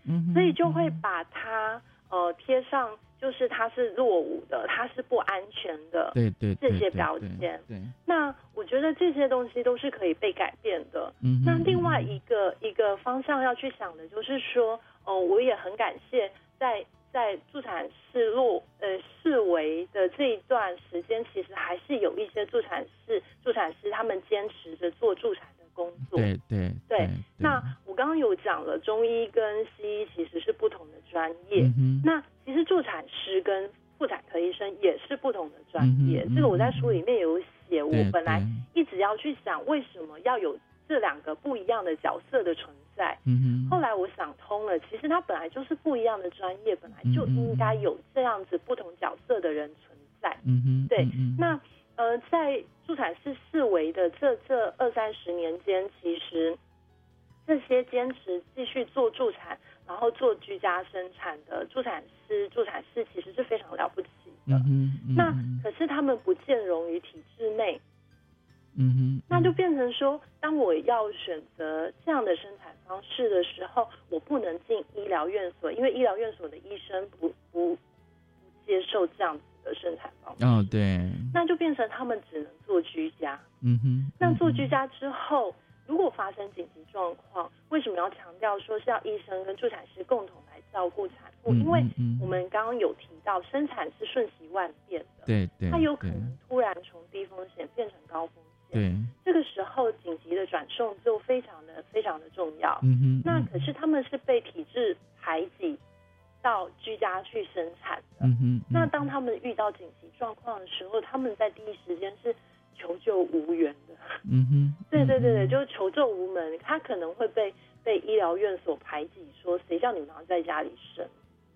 嗯，所以就会把它呃贴上，就是它是落伍的，它是不安全的，对对这些标签。对，那我觉得这些东西都是可以被改变的。嗯，那另外一个一个方向要去想的就是说，哦，我也很感谢在在助产士落呃视为的这一段时间，其实还是有一些助产士助产师他们坚持着做助产的工作。对对对。那我刚刚有讲了，中医跟西医其实是不同的专业。嗯、那其实助产师跟妇产科医生也是不同的专业。嗯、这个我在书里面有写，我本来一直要去想为什么要有这两个不一样的角色的存在。嗯后来我想通了，其实它本来就是不一样的专业，本来就应该有这样子不同角色的人存在。嗯哼，对。那呃，在助产士四维的这这二三十年间，其实这些坚持继续做助产，然后做居家生产的助产师、助产士，其实是非常了不起的。嗯嗯、那可是他们不见容于体制内。嗯哼，那就变成说，当我要选择这样的生产方式的时候，我不能进医疗院所，因为医疗院所的医生不不不接受这样子的生产方式。哦，对。那就变成他们只能做居家。嗯哼。那做居家之后，如果发生紧急状况，为什么要强调说是要医生跟助产师共同来照顾产妇？嗯、因为我们刚刚有提到，生产是瞬息万变的。对对。它有可能突然从低风险变成高风险。对，这个时候紧急的转送就非常的非常的重要。嗯哼，那可是他们是被体制排挤到居家去生产的。嗯哼，那当他们遇到紧急状况的时候，他们在第一时间是求救无援的。嗯哼，[LAUGHS] 对对对对，就是求救无门，他可能会被被医疗院所排挤，说谁叫你们要在家里生。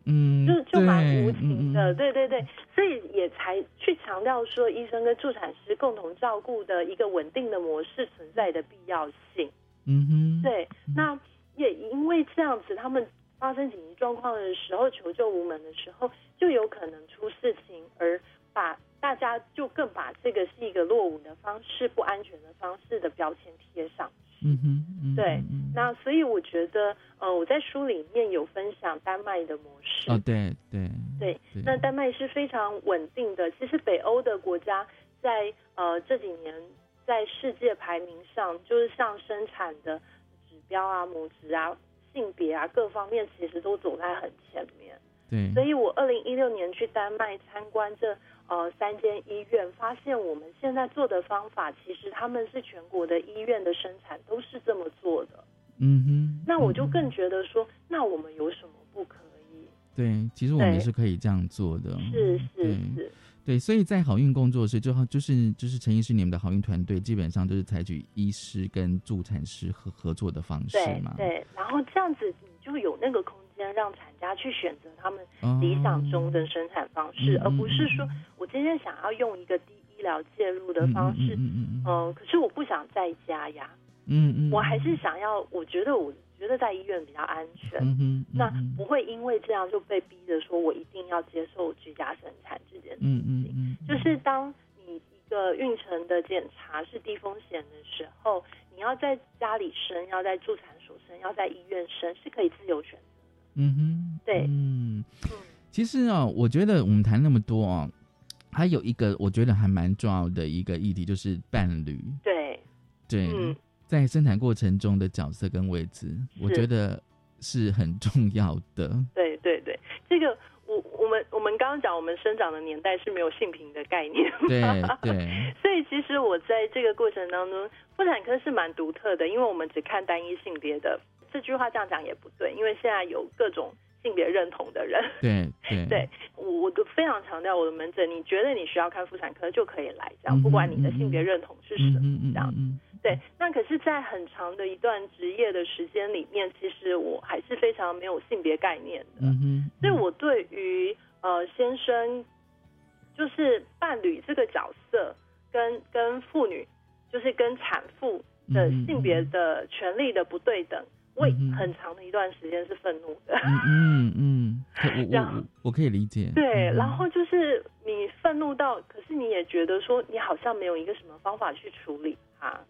嗯，就就蛮无情的，嗯、对对对，所以也才去强调说，医生跟助产师共同照顾的一个稳定的模式存在的必要性。嗯哼，对，那也因为这样子，他们发生紧急状况的时候，求救无门的时候，就有可能出事情，而把大家就更把这个是一个落伍的方式、不安全的方式的标签贴上去。嗯哼，嗯对，那所以我觉得，呃，我在书里面有分享丹麦的模式。哦，对对对，那丹麦是非常稳定的。其实北欧的国家在呃这几年在世界排名上，就是像生产的指标啊、母职啊、性别啊各方面，其实都走在很前面。对，所以我二零一六年去丹麦参观这呃三间医院，发现我们现在做的方法，其实他们是全国的医院的生产都是这么做的。嗯哼，那我就更觉得说，那我们有什么不可以？对，其实我们是可以这样做的。是是是，对，所以在好运工作室，就就是就是陈医师你们的好运团队，基本上都是采取医师跟助产师合合作的方式嘛。对，然后这样子你就有那个空间让产家去选择他们理想中的生产方式，哦、而不是说我今天想要用一个低医疗介入的方式，嗯嗯呃，可是我不想在家呀。嗯嗯，我还是想要，我觉得我觉得在医院比较安全，那不会因为这样就被逼着说我一定要接受居家生产这件事情。嗯嗯嗯，就是当你一个孕程的检查是低风险的时候，你要在家里生，要在助产所生，要在医院生，是可以自由选择的。嗯哼，对，嗯，其实啊、哦，我觉得我们谈那么多啊、哦，还有一个我觉得还蛮重要的一个议题，就是伴侣。对，对。嗯在生产过程中的角色跟位置，我觉得是很重要的。对对对，这个我我们我们刚刚讲，我们生长的年代是没有性平的概念。对 [LAUGHS] 对。所以其实我在这个过程当中，妇产科是蛮独特的，因为我们只看单一性别的。这句话这样讲也不对，因为现在有各种性别认同的人。[LAUGHS] 对对对，我我都非常强调我的门诊，你觉得你需要看妇产科就可以来，这样，不管你的性别认同是什么，这样。嗯对，那可是，在很长的一段职业的时间里面，其实我还是非常没有性别概念的。嗯哼，所以我对于呃先生就是伴侣这个角色跟跟妇女就是跟产妇的嗯性别的权利的不对等，我很长的一段时间是愤怒的。嗯嗯，可我我我我可以理解。对，嗯然后就是你愤怒到，可是你也觉得说你好像没有一个什么方法去处理它。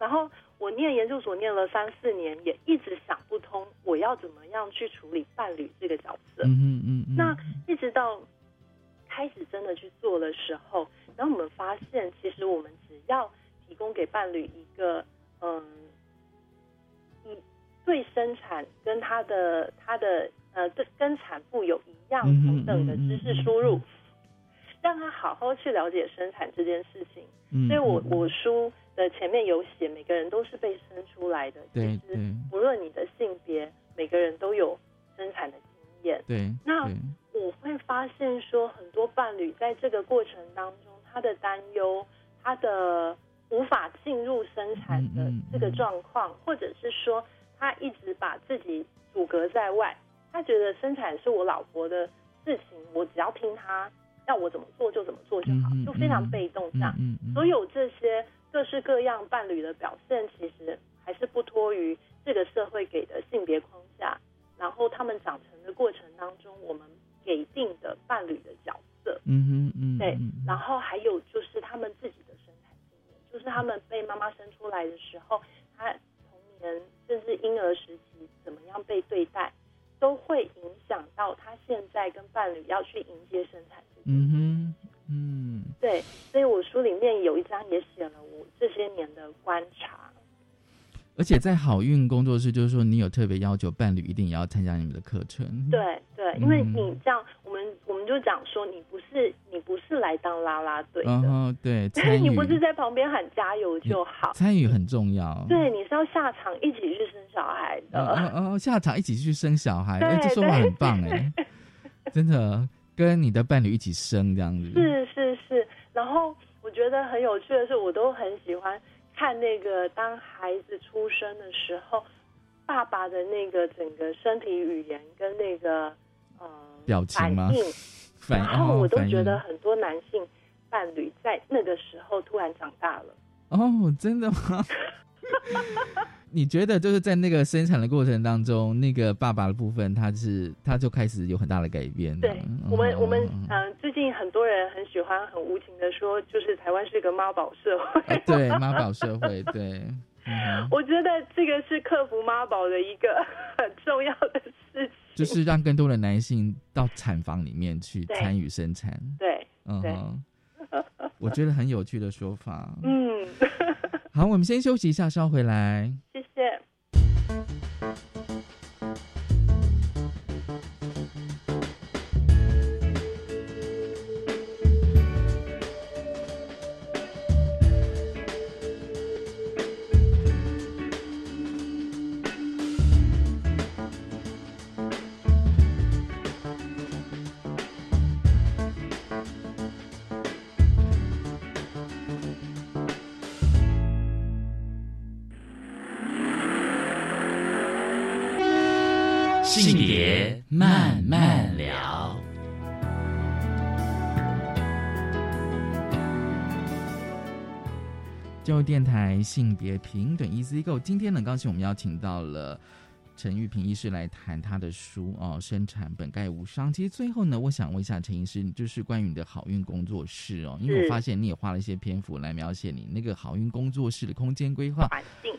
然后我念研究所念了三四年，也一直想不通我要怎么样去处理伴侣这个角色。嗯嗯嗯，那一直到开始真的去做的时候，然后我们发现，其实我们只要提供给伴侣一个嗯，以对生产跟他的他的呃，对跟产妇有一样嗯同等的知识输入，让他好好去了解生产这件事情。嗯所以我嗯我书的前面有写，每个人都是被生出来的，对对。无论你的性别，每个人都有生产的经验。对，那我会发现说，很多伴侣在这个过程当中，他的担忧，他的无法进入生产的这个状况，或者是说他一直把自己阻隔在外，他觉得生产是我老婆的事情，我只要听他要我怎么做就怎么做就好，就非常被动这样。嗯。所有这些各式各样伴侣的表现，其实还是不脱于这个社会给的性别框架，然后他们长成的过程当中，我们给定的伴侣的角色，嗯哼嗯，对嗯，然后还有就是他们自己的生产经验，就是他们被妈妈生出来的时候，他童年甚至婴儿时期怎么样被对待，都会影响到他现在跟伴侣要去迎接生产。嗯哼嗯，对，所以我书里面有一章也写了我这些年的观察。而且在好运工作室，就是说你有特别要求伴侣一定也要参加你们的课程。对对，因为嗯你这样，我们我们就讲说，你不是你不是来当啦啦队的，对，[LAUGHS] 参与你不是在旁边喊加油就好。参与很重要。对，你是要下场一起去生小孩的。哦哦哦，下场一起去生小孩，对哎，这说法很棒哎，真的跟你的伴侣一起生这样子。是是是，然后我觉得很有趣的是，我都很喜欢看那个当孩子出生的时候，爸爸的那个整个身体语言跟那个呃表情吗反应，[LAUGHS] 然后我都觉得很多男性伴侣在那个时候突然长大了。哦，真的吗？[LAUGHS] [LAUGHS] 你觉得就是在那个生产的过程当中，那个爸爸的部分，他是他就开始有很大的改变。对我们，我们嗯、呃最近很多人很喜欢很无情的说，就是台湾是个妈宝社会。啊对妈宝社会，对，嗯 [LAUGHS] 我觉得这个是克服妈宝的一个很重要的事情。就是让更多的男性到产房里面去对参与生产。对，嗯哼，[LAUGHS] 我觉得很有趣的说法。嗯，好，我们先休息一下，稍回来。育电台性别平等 Easy Go，今天很高兴我们邀请到了陈玉平医师来谈他的书哦，《生产本该无伤》。其实最后呢，我想问一下陈医师，就是关于你的好运工作室哦，因为我是发现你也花了一些篇幅来描写你那个好运工作室的空间规划，环境。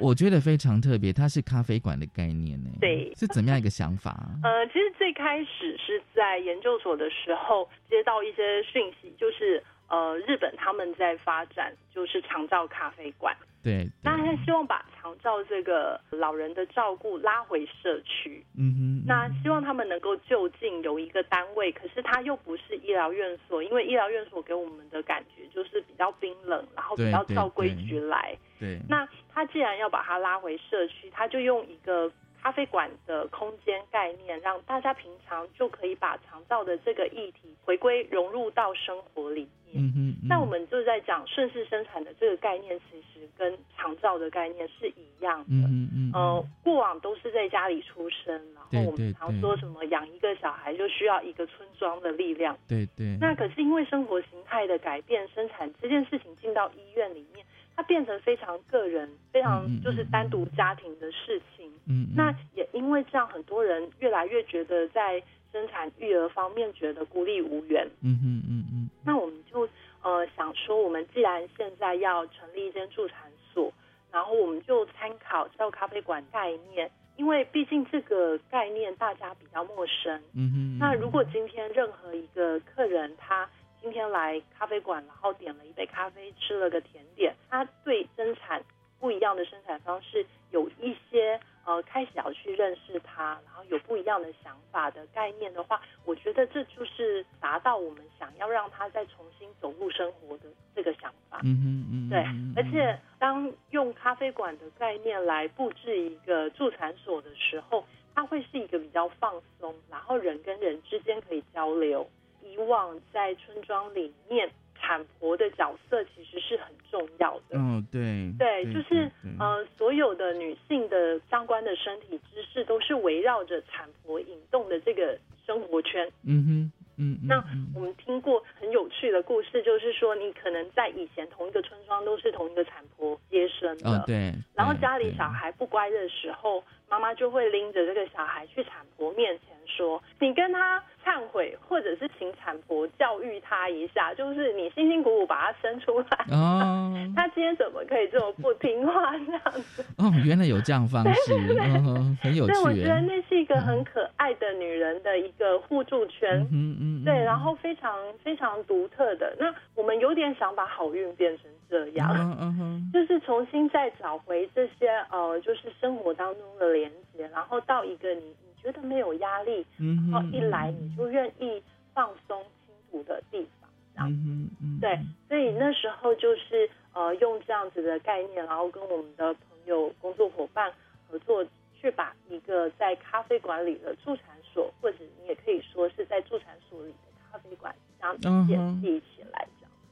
我觉得非常特别，它是咖啡馆的概念呢。[LAUGHS] 对是怎么样一个想法啊？[LAUGHS] 呃，其实最开始是在研究所的时候接到一些讯息，就是呃，日本他们在发展就是长照咖啡馆，对，那他希望把长照这个老人的照顾拉回社区。嗯哼，那希望他们能够就近有一个单位，可是他又不是医疗院所，因为医疗院所给我们的感觉就是比较冰冷，然后比较照规矩来。对，那他既然要把它拉回社区，他就用一个咖啡馆的空间概念，让大家平常就可以把长照的这个议题回归融入到生活里面。嗯嗯，那我们就在讲顺势生产的这个概念，其实跟长照的概念是一样的。嗯嗯呃，过往都是在家里出生，然后我们常说什么养一个小孩就需要一个村庄的力量。对对。那可是因为生活形态的改变，生产这件事情进到医院里面，它变成非常个人、非常就是单独家庭的事情。嗯。那也因为这样，很多人越来越觉得在生产育儿方面觉得孤立无援。嗯嗯嗯嗯。那我们就呃想说，我们既然现在要成立一间助产所。然后我们就参考叫咖啡馆概念，因为毕竟这个概念大家比较陌生。嗯哼。那如果今天任何一个客人他今天来咖啡馆，然后点了一杯咖啡，吃了个甜点，他对生产不一样的生产方式有一些呃开始要去认识它，然后有不一样的想法的概念的话，我觉得这就是达到我们想要让他再重新走入生活的这个想法。嗯嗯嗯。对，而且当用咖啡馆的概念来布置一个助产所的时候，它会是一个比较放松，然后人跟人之间可以交流。以往在村庄里面，产婆的角色其实是很重要的。嗯，对。对，就是呃，所有的女性的相关的身体知识都是围绕着产婆引动的这个生活圈。嗯哼。嗯，那我们听过很有趣的故事，就是说你可能在以前同一个村庄都是同一个产婆接生的，对。然后家里小孩不乖的时候，妈妈就会拎着这个小孩去产婆面前说：“你跟他忏悔，或者是请产婆教育他一下，就是你辛辛苦苦把他生出来，哦，[LAUGHS] 他今天怎么可以这么不听话这样子？”哦，原来有这样方式，[LAUGHS] 很有趣。对，我觉得那是一个很可爱的女人的一个互助圈。嗯嗯。对，然后非常非常独特的。那我们有点想把好运变成这样，嗯哼，就是重新再找回这些呃，就是生活当中的连接，然后到一个你你觉得没有压力，然后一来你就愿意放松倾吐的地方，这样，嗯嗯，对，所以那时候就是呃用这样子的概念，然后跟我们的朋友、工作伙伴合作，去把一个在咖啡馆里的助产所，或者你也可以说是在助产所里的咖啡馆，这样子建立起来。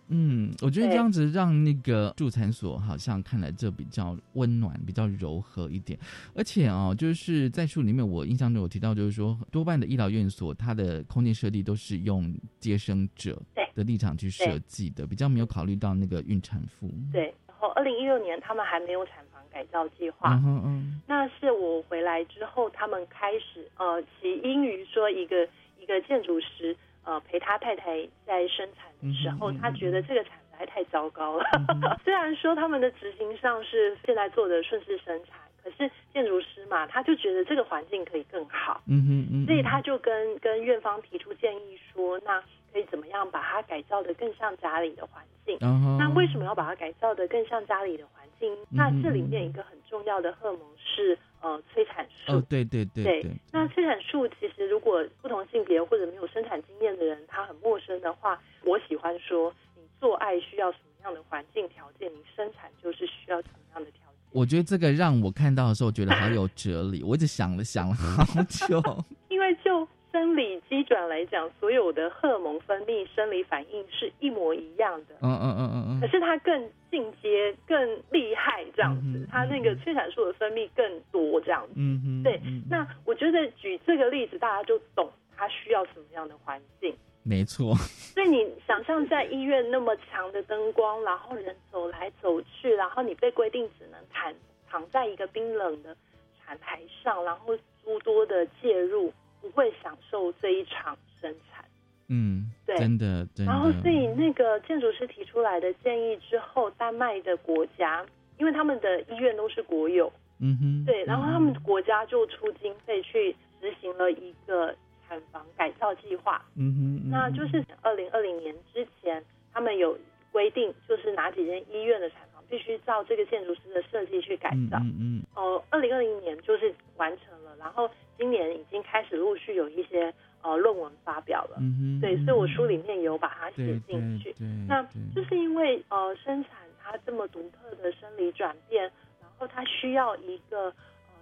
嗯，我觉得这样子让那个助产所好像看来这比较温暖、比较柔和一点。而且哦，就是在书里面我印象中有提到，就是说多半的医疗院所它的空间设计都是用接生者的立场去设计的，比较没有考虑到那个孕产妇。对，然后二零一六年他们还没有产房改造计划，嗯嗯，那是我回来之后，他们开始呃起因于说一个一个建筑师。呃，陪他太太在生产的时候，他觉得这个产还太糟糕了。[LAUGHS] 虽然说他们的执行上是现在做的顺势生产，可是建筑师嘛，他就觉得这个环境可以更好。嗯哼嗯。所以他就跟跟院方提出建议说，那可以怎么样把它改造的更像家里的环境？那为什么要把它改造的更像家里的环境？那这里面一个很重要的荷尔蒙是。呃，催产素。哦，对对对对。那催产素其实，如果不同性别或者没有生产经验的人，他很陌生的话，我喜欢说，你做爱需要什么样的环境条件，你生产就是需要什么样的条件。我觉得这个让我看到的时候，觉得好有哲理。我一直想了想了好久。[LAUGHS] 因为就生理机转来讲，所有的荷尔蒙分泌、生理反应是一模一样的。嗯嗯嗯嗯嗯。可是它更进阶、更厉害，这样子，它那个催产素的分泌更多，这样子。嗯嗯。对，那我觉得举这个例子，大家就懂它需要什么样的环境。没错。所以你想象在医院那么强的灯光，然后人走来走去，然后你被规定只能躺躺在一个冰冷的产台上，然后诸多的介入。不会享受这一场生产，嗯，对，真的，真的。然后，所以那个建筑师提出来的建议之后，丹麦的国家，因为他们的医院都是国有，嗯哼，对，然后他们国家就出经费去执行了一个产房改造计划，嗯哼，那就是二零二零年之前，他们有规定，就是哪几间医院的产房必须照这个建筑师的设计去改造，嗯嗯，哦，二零二零年就是完成了，然后。今年已经开始陆续有一些呃论文发表了，嗯对，所以我书里面有把它写进去。那就是因为呃生产它这么独特的生理转变，然后它需要一个呃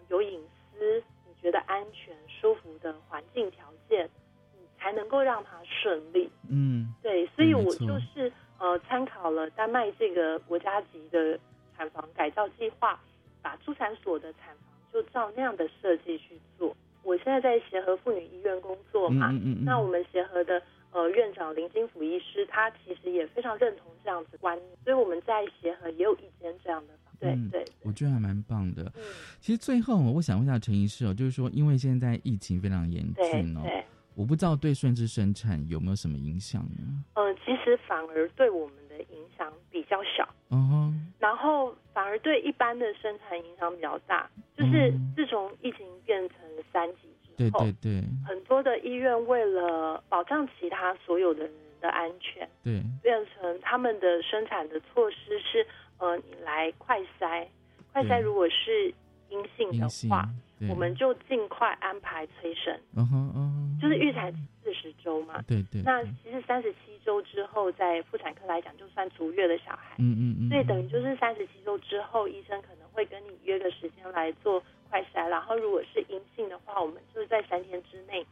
有隐私，你觉得安全、舒服的环境条件，你才能够让它顺利。嗯，对，所以我就是呃参考了丹麦这个国家级的产房改造计划，把助产所的产房就照那样的设计去做。我现在在协和妇女医院工作嘛，嗯嗯嗯嗯那我们协和的呃院长林金福医师，他其实也非常认同这样子观念，所以我们在协和也有一间这样的房。对嗯对，我觉得还蛮棒的。嗯其实最后我想问一下陈医师哦，就是说，因为现在疫情非常严峻哦，对，我不知道对顺治生产有没有什么影响呢？呃，其实反而对我们的影响比较小。哦哼，然后反而对一般的生产影响比较大，就是嗯自从疫情变成三级对之后，对对很多的医院为了保障其他所有的人的安全，对，变成他们的生产的措施是，呃，你来快筛，快筛如果是阴性的话，对我们就尽快安排催生，嗯哼嗯，就是预产期四十周嘛。对对，那其实三十七周之后，在妇产科来讲，就算足月的小孩，嗯嗯嗯，所以等于就是三十七周之后，医生可能会跟你约个时间来做快筛，然后如果是阴性的话，我们就是在三天之内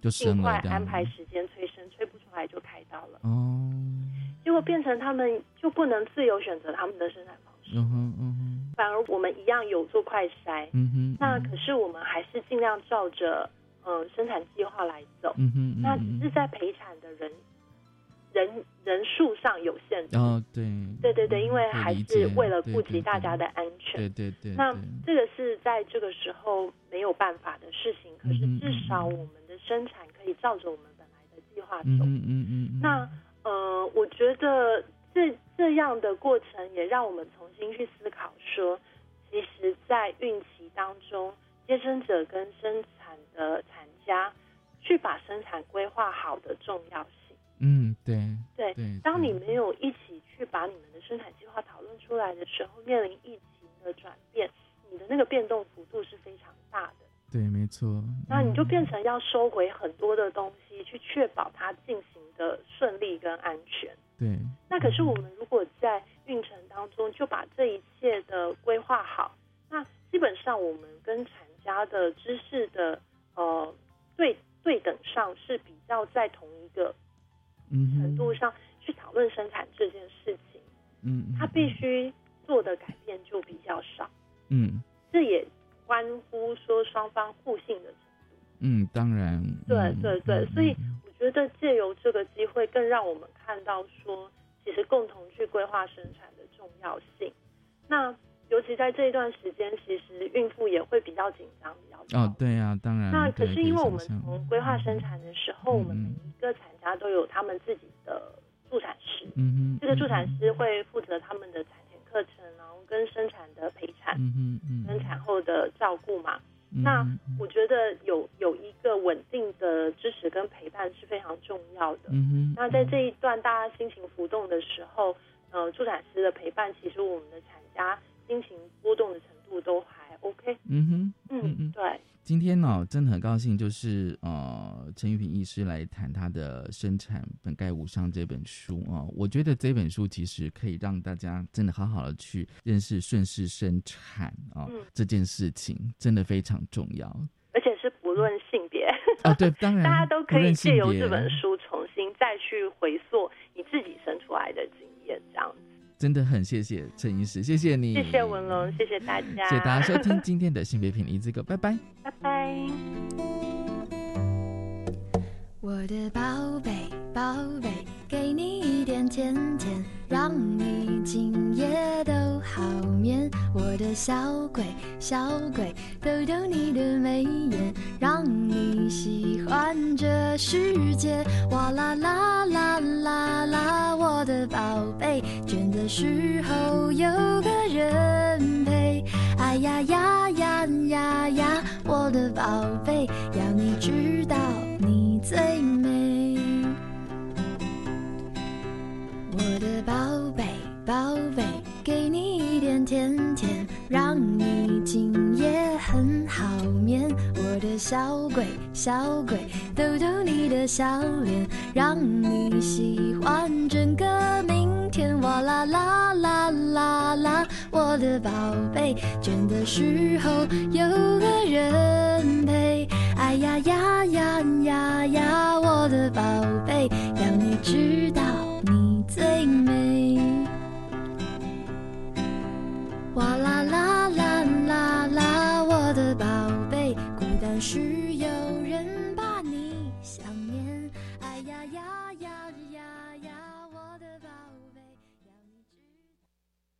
就尽快安排时间催生，催不出来就开刀了。哦，结果变成他们就不能自由选择他们的生产方式，嗯哼嗯哼反而我们一样有做快筛，嗯哼，那可是我们还是尽量照着呃生产计划来走。嗯哼嗯那只是在陪产的人人人数上有限制。哦对对对对，因为还是为了顾及大家的安全。对对对，那对这个是在这个时候没有办法的事情，可是至少我们的生产可以照着我们本来的计划走。嗯嗯嗯嗯，那呃，我觉得这这样的过程也让我们重新去思考说，其实，在孕期当中，接生者跟生产的产家去把生产规划好的重要性。嗯对对，对，当你没有一起去把你们的生产计划讨论出来的时候，面临疫情的转变，你的那个变动幅度是非常大的。对没错，那你就嗯变成要收回很多的东西，去确保它进行的顺利跟安全。对。那可是我们如果在运程当中就把这一切的规划好，那基本上我们跟产家的知识的呃对对等上是比较在同一个嗯程度上去讨论生产这件事情，嗯嗯它必须做的改变就比较少。嗯。这也关乎说双方互信的程度。嗯当然。对嗯对对，嗯所以我觉得借由这个机会，更让我们看到说，其实共同去规划生产的重要性。那尤其在这一段时间，其实孕妇也会比较紧张，比较哦对啊当然那可是因为我们从规划生产的时候，我们每一个产家都有他们自己的助产师，嗯哼这个助产师会负责他们的产前课程，然后跟生产的陪产，嗯哼嗯跟产后的照顾嘛。嗯那我觉得有有一个稳定的支持跟陪伴是非常重要的。嗯哼那在这一段大家心情浮动的时候，呃，助产师的陪伴，其实我们的产家心情波动的程度都还 OK。嗯哼嗯嗯，对。今天呢、真的很高兴，就是呃，陈玉平医师来谈他的《生产本该无伤》这本书啊、我觉得这本书其实可以让大家真的好好的去认识顺势生产啊、嗯这件事情，真的非常重要而且是不论性别啊。对，当然 [LAUGHS] 大家都可以借由这本书重新再去回溯真的很谢谢陈医师，谢谢你，谢谢文龙，谢谢大家，谢谢大家收听今天的性别平离这个，拜拜。拜拜。我的宝贝，宝贝，给你一点甜甜，让你今夜都好眠。我的小鬼，小鬼，逗逗你的眉眼，让你喜欢这世界。哇啦啦啦啦啦，我的宝贝，倦的时候有个人陪。哎呀呀呀呀呀，我的宝贝，要你知道你最美。我的宝贝，宝贝，给你一点甜甜，让你今夜很好眠。我的小鬼，小鬼，逗逗你的笑脸，让你喜欢整个明天。哇啦啦啦啦啦，我的宝贝，倦的时候有个人陪。哎呀呀呀呀呀，我的宝贝，让你知道你最美。哇啦啦啦啦啦，我的宝贝，孤单时有。